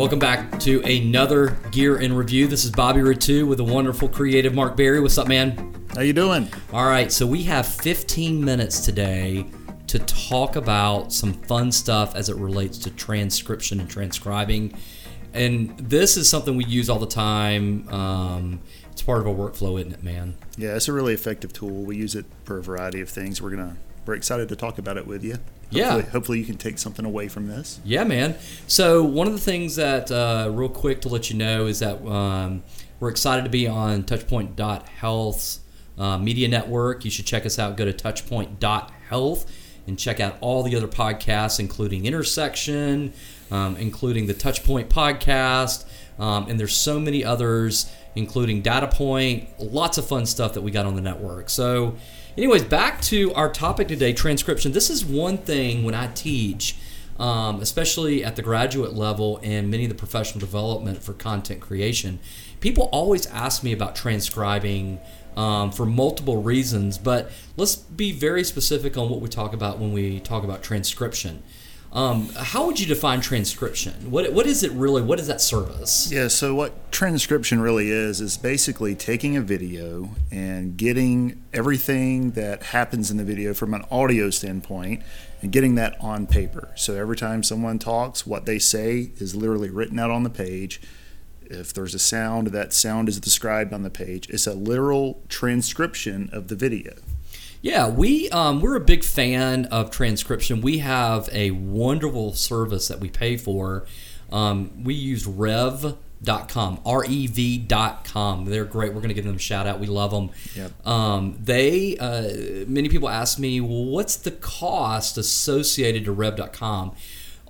Welcome back to another Gear in Review. This is Bobby Rettew with the wonderful creative Mark Berry. What's up, man? How you doing? All right, so we have 15 minutes today to talk about some fun stuff as it relates to transcription and transcribing. And this is something we use all the time. Um, it's part of our workflow, isn't it, man? Yeah, it's a really effective tool. We use it for a variety of things. We're gonna we're excited to talk about it with you. Yeah. Hopefully, hopefully you can take something away from this. Yeah, man. So one of the things that, uh, real quick to let you know, is that um, we're excited to be on Touchpoint.Health's uh, media network. You should check us out. Go to Touchpoint.Health and check out all the other podcasts, including Intersection, um, including the Touchpoint podcast, um, and there's so many others, including Data Point. Lots of fun stuff that we got on the network. So anyways, back to our topic today transcription. This is one thing when I teach, um, especially at the graduate level and many of the professional development for content creation, people always ask me about transcribing. Um, for multiple reasons, but let's be very specific on what we talk about when we talk about transcription. Um, how would you define transcription? What, what is it really? What is that service? Yeah, so what transcription really is is basically taking a video and getting everything that happens in the video from an audio standpoint and getting that on paper. So every time someone talks, what they say is literally written out on the page. If there's a sound, that sound is described on the page. It's a literal transcription of the video. Yeah, we um, we're a big fan of transcription. We have a wonderful service that we pay for. Um, we use Rev.com, R-E-V.com. They're great. We're going to give them a shout out. We love them. Yep. Um, they uh, many people ask me, well, what's the cost associated to Rev.com?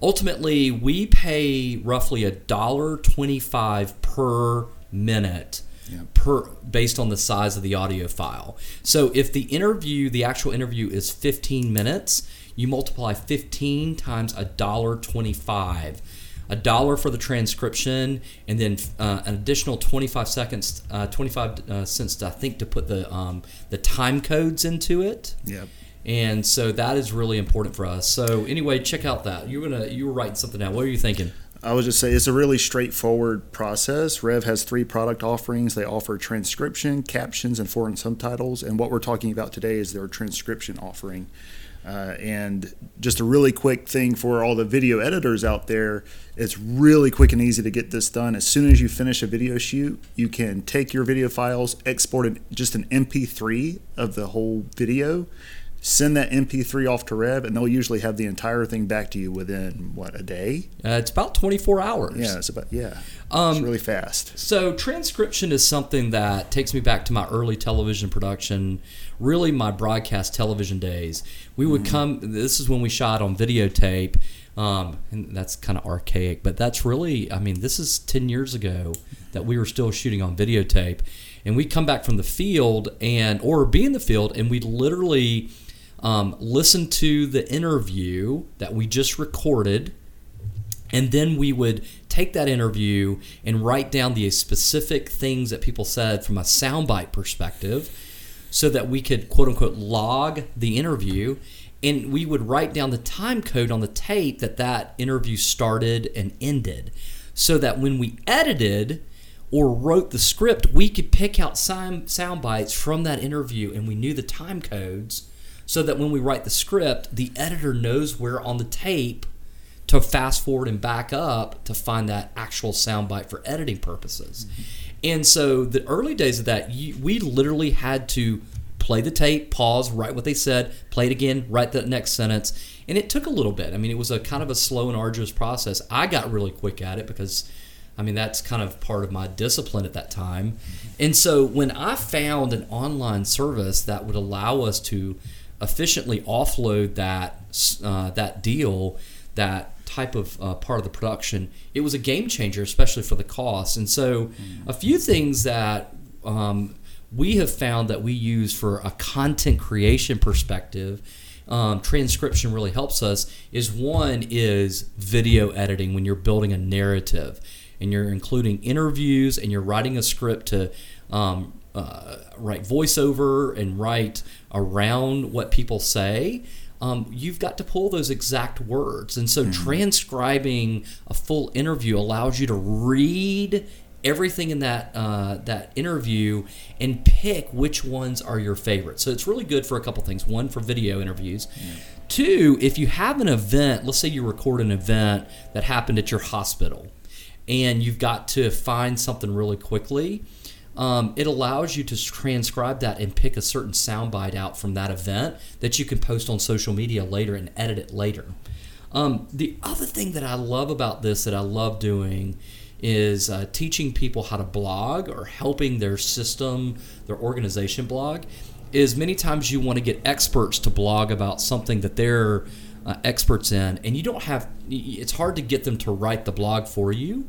Ultimately, we pay roughly a dollar twenty-five per minute Yeah. per based on the size of the audio file. So if the interview, the actual interview is 15 minutes, you multiply 15 times a dollar 25. A dollar for the transcription, and then uh, an additional 25 seconds, uh, 25 uh, cents, I think, to put the um, the time codes into it. Yep. And so that is really important for us. So anyway, check out that. You're gonna you were writing something down. What are you thinking? I would just say it's a really straightforward process. Rev has three product offerings. They offer transcription, captions, and foreign subtitles. And what we're talking about today is their transcription offering. Uh, and just a really quick thing for all the video editors out there it's really quick and easy to get this done. As soon as you finish a video shoot, you can take your video files, export an, just an MP3 of the whole video, send that MP3 off to Rev, and they'll usually have the entire thing back to you within what a day. Uh, it's about 24 hours. Yeah, it's about yeah. Um, it's really fast. So transcription is something that takes me back to my early television production, really my broadcast television days. We would come. This is when we shot on videotape, um, and that's kind of archaic, but that's really. I mean, this is ten years ago that we were still shooting on videotape, and we'd come back from the field and or be in the field, and we'd literally um, listen to the interview that we just recorded and then we would take that interview and write down the specific things that people said from a soundbite perspective so that we could quote unquote log the interview. And we would write down the time code on the tape that that interview started and ended so that when we edited or wrote the script we could pick out sound, sound bites from that interview and we knew the time codes so that when we write the script the editor knows where on the tape to fast forward and back up to find that actual soundbite for editing purposes. Mm-hmm. And so the early days of that, you, we literally had to play the tape, pause, write what they said, play it again, write the next sentence. And it took a little bit. I mean, it was a kind of a slow and arduous process. I got really quick at it because, I mean, that's kind of part of my discipline at that time. Mm-hmm. And so when I found an online service that would allow us to efficiently offload that uh, that deal, that type of uh, part of the production, it was a game changer, especially for the cost. And so, a few things that um, we have found that we use for a content creation perspective. Um, transcription really helps us is one is video editing when you're building a narrative and you're including interviews and you're writing a script to um, uh, write voiceover and write around what people say um, you've got to pull those exact words. And so transcribing a full interview allows you to read everything in that uh, that interview and pick which ones are your favorites. So it's really good for a couple things. One for video interviews. Two, if you have an event, let's say you record an event that happened at your hospital, and you've got to find something really quickly. Um, it allows you to transcribe that and pick a certain soundbite out from that event that you can post on social media later and edit it later. Um, the other thing that I love about this that I love doing is uh, teaching people how to blog or helping their system, their organization blog. Is many times you want to get experts to blog about something that they're uh, experts in, and you don't have. It's hard to get them to write the blog for you.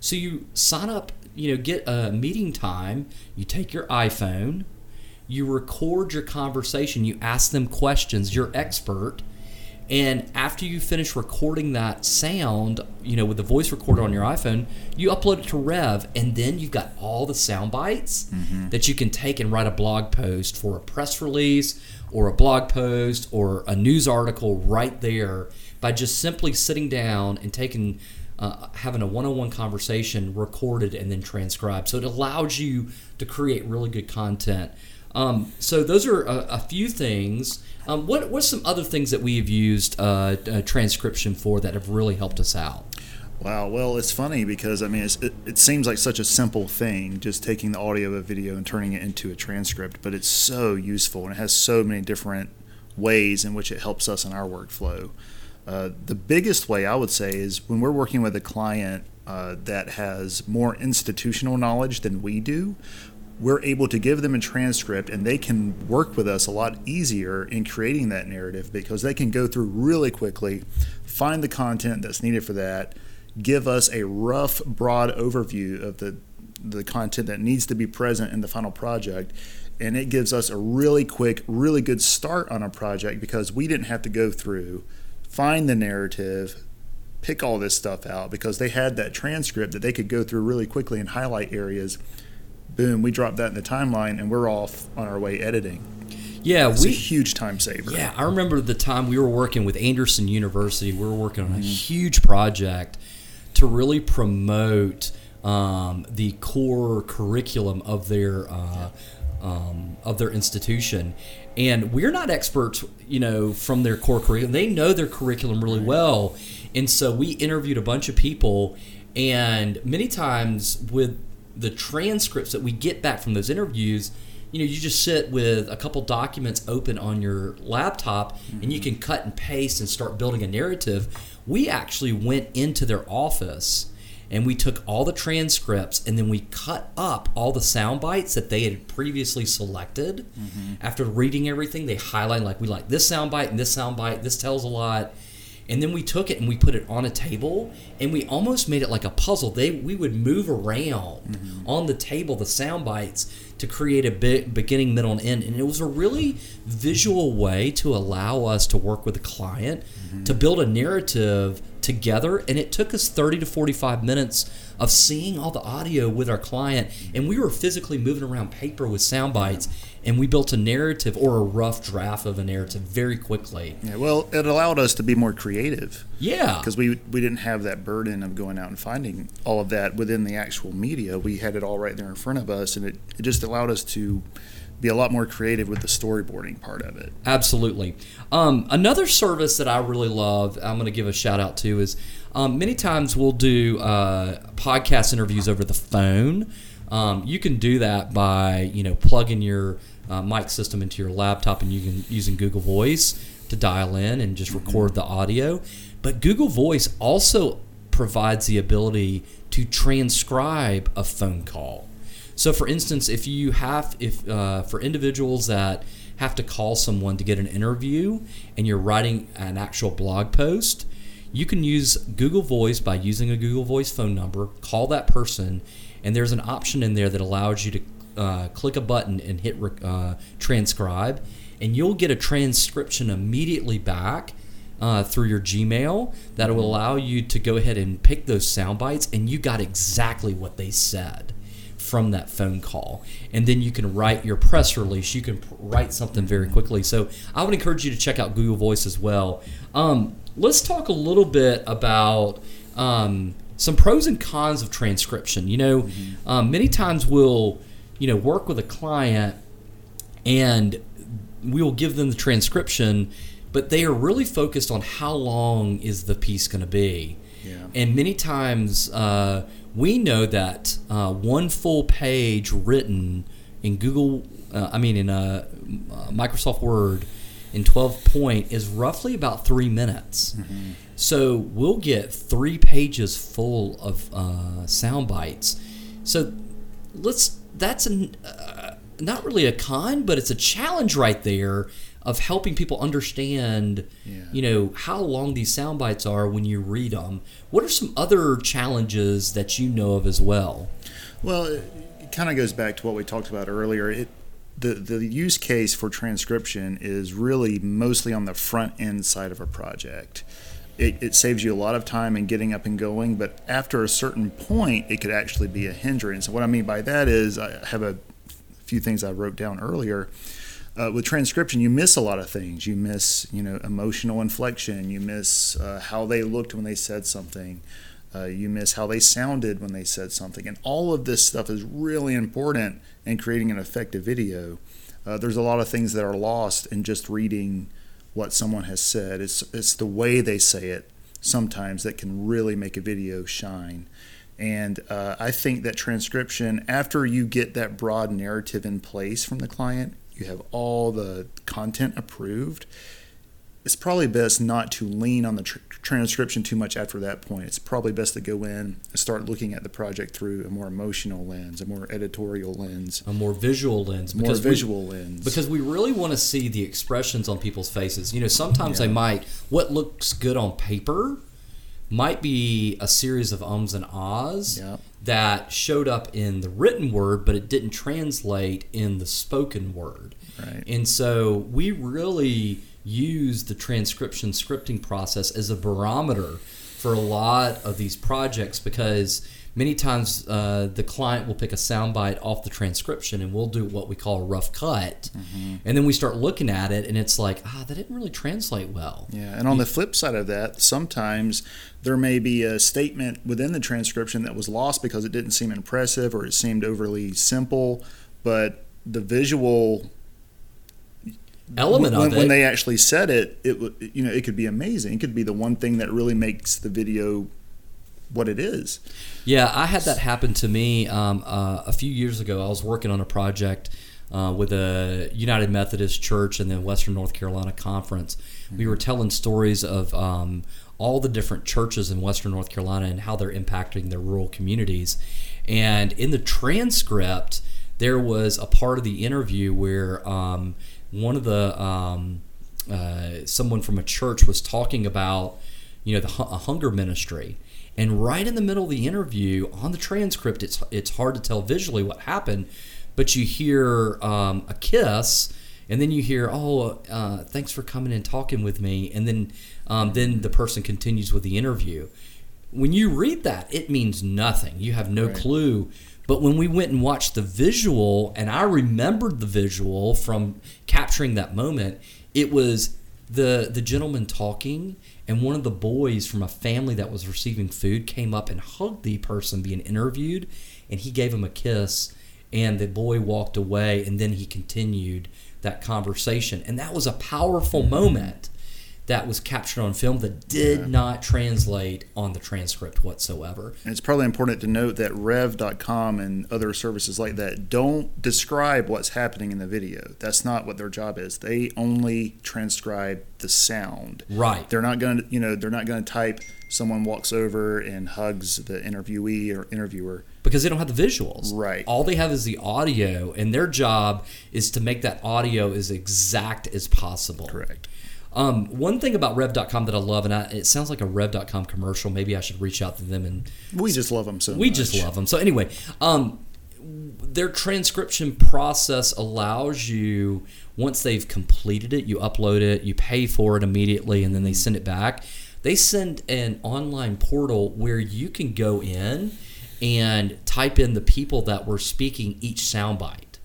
So you sign up, you know, get a meeting time. You take your iPhone, you record your conversation, you ask them questions. You're expert and after you finish recording that sound, you know, with the voice recorder on your iPhone, you upload it to Rev, and then you've got all the sound bites mm-hmm. that you can take and write a blog post for a press release or a blog post or a news article right there by just simply sitting down and taking. Uh, having a one-on-one conversation recorded and then transcribed so it allows you to create really good content um, so those are a, a few things um, what what's some other things that we have used uh, uh, transcription for that have really helped us out? Wow. Well, it's funny because I mean, it, it seems like such a simple thing, just taking the audio of a video and turning it into a transcript, but it's so useful and it has so many different ways in which it helps us in our workflow. Uh, the biggest way I would say is when we're working with a client uh, that has more institutional knowledge than we do, we're able to give them a transcript and they can work with us a lot easier in creating that narrative because they can go through really quickly, find the content that's needed for that, give us a rough, broad overview of the the content that needs to be present in the final project. And it gives us a really quick, really good start on a project because we didn't have to go through, find the narrative, pick all this stuff out because they had that transcript that they could go through really quickly and highlight areas boom, we drop that in the timeline, and we're off on our way editing. Yeah, it's we a huge time saver. Yeah, I remember the time we were working with Anderson University. We were working on a mm-hmm. huge project to really promote um, the core curriculum of their uh, um, of their institution. And we're not experts, you know, from their core curriculum. They know their curriculum really well, and so we interviewed a bunch of people. And many times with the transcripts that we get back from those interviews, you know, you just sit with a couple documents open on your laptop mm-hmm. and you can cut and paste and start building a narrative. We actually went into their office and we took all the transcripts and then we cut up all the sound bites that they had previously selected. Mm-hmm. After reading everything, they highlight like we like this sound bite and this sound bite. This tells a lot and then we took it and we put it on a table and we almost made it like a puzzle they we would move around mm-hmm. on the table the sound bites to create a bit beginning middle and end and it was a really visual way to allow us to work with the client mm-hmm. to build a narrative together and it took us 30 to 45 minutes of seeing all the audio with our client and we were physically moving around paper with sound bites and we built a narrative or a rough draft of a narrative very quickly. Yeah, well, it allowed us to be more creative. Yeah, because we we didn't have that burden of going out and finding all of that within the actual media. We had it all right there in front of us, and it, it just allowed us to be a lot more creative with the storyboarding part of it. Absolutely. Um, another service that I really love, I'm going to give a shout out to, is um, many times we'll do uh, podcast interviews over the phone. Um, you can do that by you know plugging your uh, mic system into your laptop and you can using Google Voice to dial in and just mm-hmm. record the audio. But Google Voice also provides the ability to transcribe a phone call. So, for instance, if you have, if uh, for individuals that have to call someone to get an interview and you're writing an actual blog post, you can use Google Voice by using a Google Voice phone number, call that person, and there's an option in there that allows you to uh, click a button and hit uh, transcribe, and you'll get a transcription immediately back uh, through your Gmail that will allow you to go ahead and pick those sound bites, and you got exactly what they said from that phone call. And then you can write your press release. You can p- write something very quickly. So I would encourage you to check out Google Voice as well. Um, let's talk a little bit about um, some pros and cons of transcription. You know, um, many times we'll, you know, work with a client and we will give them the transcription, but they are really focused on how long is the piece going to be. Yeah. And many times uh, we know that uh, one full page written in Google, uh, I mean in uh, Microsoft Word in 12 point is roughly about three minutes. So we'll get three pages full of uh, sound bites. So let's that's an, uh, not really a con, but it's a challenge right there of helping people understand, Yeah. you know, how long these sound bites are when you read them. What are some other challenges that you know of as well? Well, it, it kind of goes back to what we talked about earlier. It the the use case for transcription is really mostly on the front end side of a project. It, it saves you a lot of time in getting up and going, but after a certain point, it could actually be a hindrance. What I mean by that is, I have a few things I wrote down earlier. Uh, with transcription, you miss a lot of things. You miss, you know, emotional inflection. You miss uh, how they looked when they said something. Uh, you miss how they sounded when they said something. And all of this stuff is really important in creating an effective video. Uh, there's a lot of things that are lost in just reading what someone has said. It's, it's the way they say it sometimes that can really make a video shine. And uh, I think that transcription, after you get that broad narrative in place from the client, you have all the content approved. It's probably best not to lean on the tr- transcription too much after that point. It's probably best to go in and start looking at the project through a more emotional lens, a more editorial lens, A more visual lens, more because we- visual lens. because we really want to see the expressions on people's faces. You know, sometimes Yeah. they might what looks good on paper might be a series of ums and ahs Yeah. that showed up in the written word, but it didn't translate in the spoken word. Right. And so we really use the transcription scripting process as a barometer for a lot of these projects because many times uh, the client will pick a soundbite off the transcription and we'll do what we call a rough cut. And then we start looking at it and it's like, ah, that didn't really translate well. Yeah, and on the flip side of that, sometimes there may be a statement within the transcription that was lost because it didn't seem impressive or it seemed overly simple, but the visual Element when, of it. when they actually said it, it you know it could be amazing. It could be the one thing that really makes the video what it is. Yeah, I had that happen to me um, uh, a few years ago. I was working on a project uh, with a United Methodist Church in the Western North Carolina Conference. We were telling stories of um, all the different churches in Western North Carolina and how they're impacting their rural communities. And in the transcript, there was a part of the interview where um, one of the um, uh, someone from a church was talking about you know the a hunger ministry and right in the middle of the interview on the transcript it's it's hard to tell visually what happened but you hear um, a kiss and then you hear oh uh, thanks for coming and talking with me and then um, then the person continues with the interview. When you read that it means nothing. You have no Right. clue. But when we went and watched the visual and i remembered the visual from capturing that moment it was the the gentleman talking and one of the boys from a family that was receiving food came up and hugged the person being interviewed and he gave him a kiss and the boy walked away and then he continued that conversation. And that was a powerful moment that was captured on film that did Yeah. not translate on the transcript whatsoever And it's probably important to note that Rev.com and other services like that don't describe what's happening in the video. That's not what their job is. They only transcribe the sound. right They're not going to, you know, they're not going to type someone walks over and hugs the interviewee or interviewer. because they don't have the visuals. Right. All they have is the audio, and their job is to make that audio as exact as possible. Correct. Um, one thing about Rev.com that I love, and I, it sounds like a Rev.com commercial. Maybe I should reach out to them and We just love them so we much. just love them. So anyway, um, their transcription process allows you once they've completed it, you upload it, you pay for it immediately, and then they send it back. They send an online portal where you can go in and type in the people that were speaking each soundbite.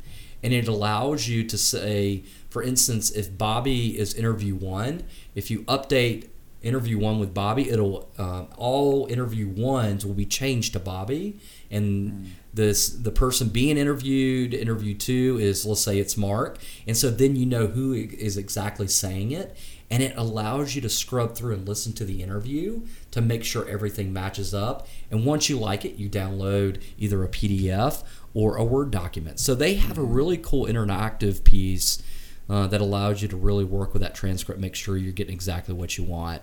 And it allows you to say, for instance, if Bobby is interview one, if you update interview one with Bobby, it'll uh, all interview ones will be changed to Bobby, and mm. this the person being interviewed, interview two is let's say it's Mark, and so then you know who is exactly saying it, and it allows you to scrub through and listen to the interview to make sure everything matches up. And once you like it, you download either a PDF or a Word document. So they have a really cool interactive piece uh, that allows you to really work with that transcript, make sure you're getting exactly what you want.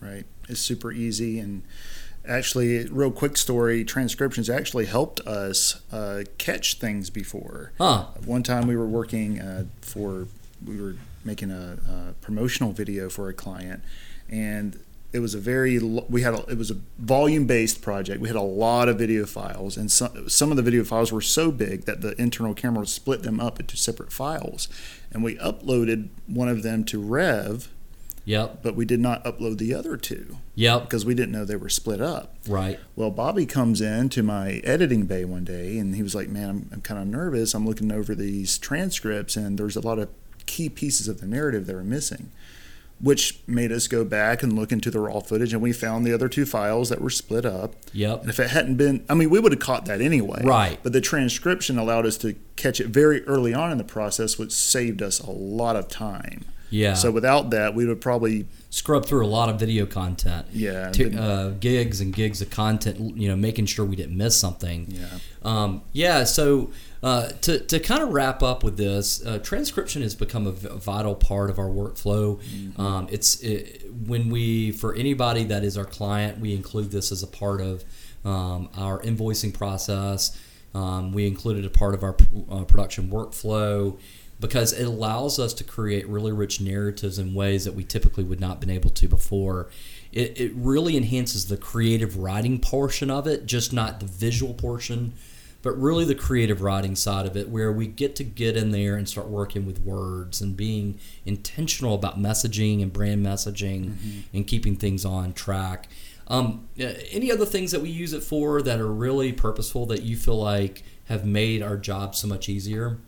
Right. It's super easy and actually real quick story transcriptions actually helped us uh, catch things before huh. one time we were working uh, for we were making a, a, promotional video for a client, and it was a very we had a, it was a volume based project. We had a lot of video files, and some some of the video files were so big that the internal camera split them up into separate files, and we uploaded one of them to Rev. Yep. But we did not upload the other two. Yep. Because we didn't know they were split up. Right. Well, Bobby comes in to my editing bay one day and he was like, Man, I'm, I'm kind of nervous. I'm looking over these transcripts and there's a lot of key pieces of the narrative that are missing, which made us go back and look into the raw footage, and we found the other two files that were split up. Yep. And if it hadn't been, I mean, we would have caught that anyway. Right. But the transcription allowed us to catch it very early on in the process, which saved us a lot of time. Yeah. So without that, we would probably scrub through a lot of video content. Yeah. To, uh, gigs and gigs of content. You know, making sure we didn't miss something. Yeah. Um, yeah. So uh, to, to kind of wrap up with this, uh, transcription has become a vital part of our workflow. Mm-hmm. Um, it's it, when we, for anybody that is our client, we include this as a part of um, our invoicing process. Um, we included a part of our uh, production workflow because it allows us to create really rich narratives in ways that we typically would not have been able to before. It, it really enhances the creative writing portion of it, just not the visual portion but really the creative writing side of it, where we get to get in there and start working with words and being intentional about messaging and brand messaging mm-hmm. and keeping things on track. Um, any other things that we use it for that are really purposeful that you feel like have made our job so much easier?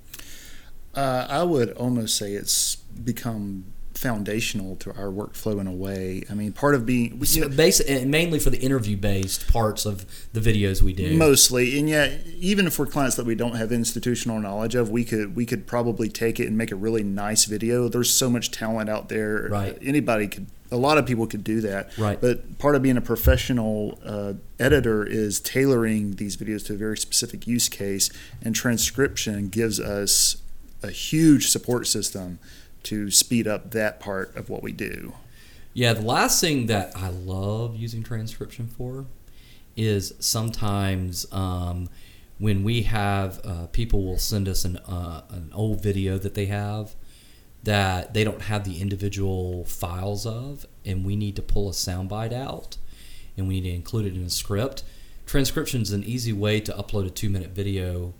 Uh, I would almost say it's become foundational to our workflow in a way. I mean, part of being you know, mainly for the interview based parts of the videos we do. Mostly, and yet even for clients that we don't have institutional knowledge of, we could we could probably take it and make a really nice video. There's so much talent out there. Right. Anybody could. A lot of people could do that. Right. But part of being a professional uh, editor is tailoring these videos to a very specific use case, and transcription gives us a huge support system to speed up that part of what we do. Yeah, the last thing that I love using transcription for is sometimes um, when we have uh, people will send us an, uh, an old video that they have that they don't have the individual files of, and we need to pull a soundbite out and we need to include it in a script. Transcription is an easy way to upload a two minute video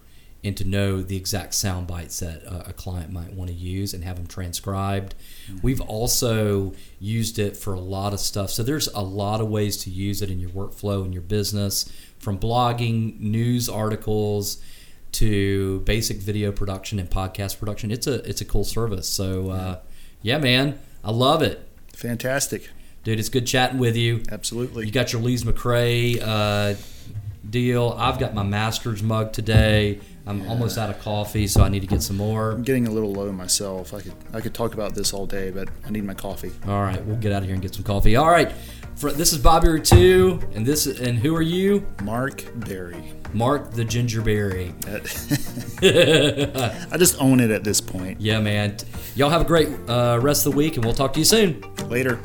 and to know the exact sound bites that a, a client might want to use and have them transcribed. Mm-hmm. We've also used it for a lot of stuff. So there's a lot of ways to use it in your workflow in your business, from blogging, news articles to basic video production and podcast production. It's a it's a cool service. So uh, yeah, man, I love it. Fantastic. Dude, it's good chatting with you. Absolutely. You got your Lees McRae uh, deal. I've got my Masters mug today. I'm yeah. almost out of coffee, so I need to get some more. I'm getting a little low myself. I could I could talk about this all day, but I need my coffee. All right, we'll get out of here and get some coffee. All right, For, this is Bobby Rettew, and this and who are you? Mark Berry. Mark the Gingerberry. I just own it at this point. Yeah, man. Y'all have a great uh, rest of the week, and we'll talk to you soon. Later.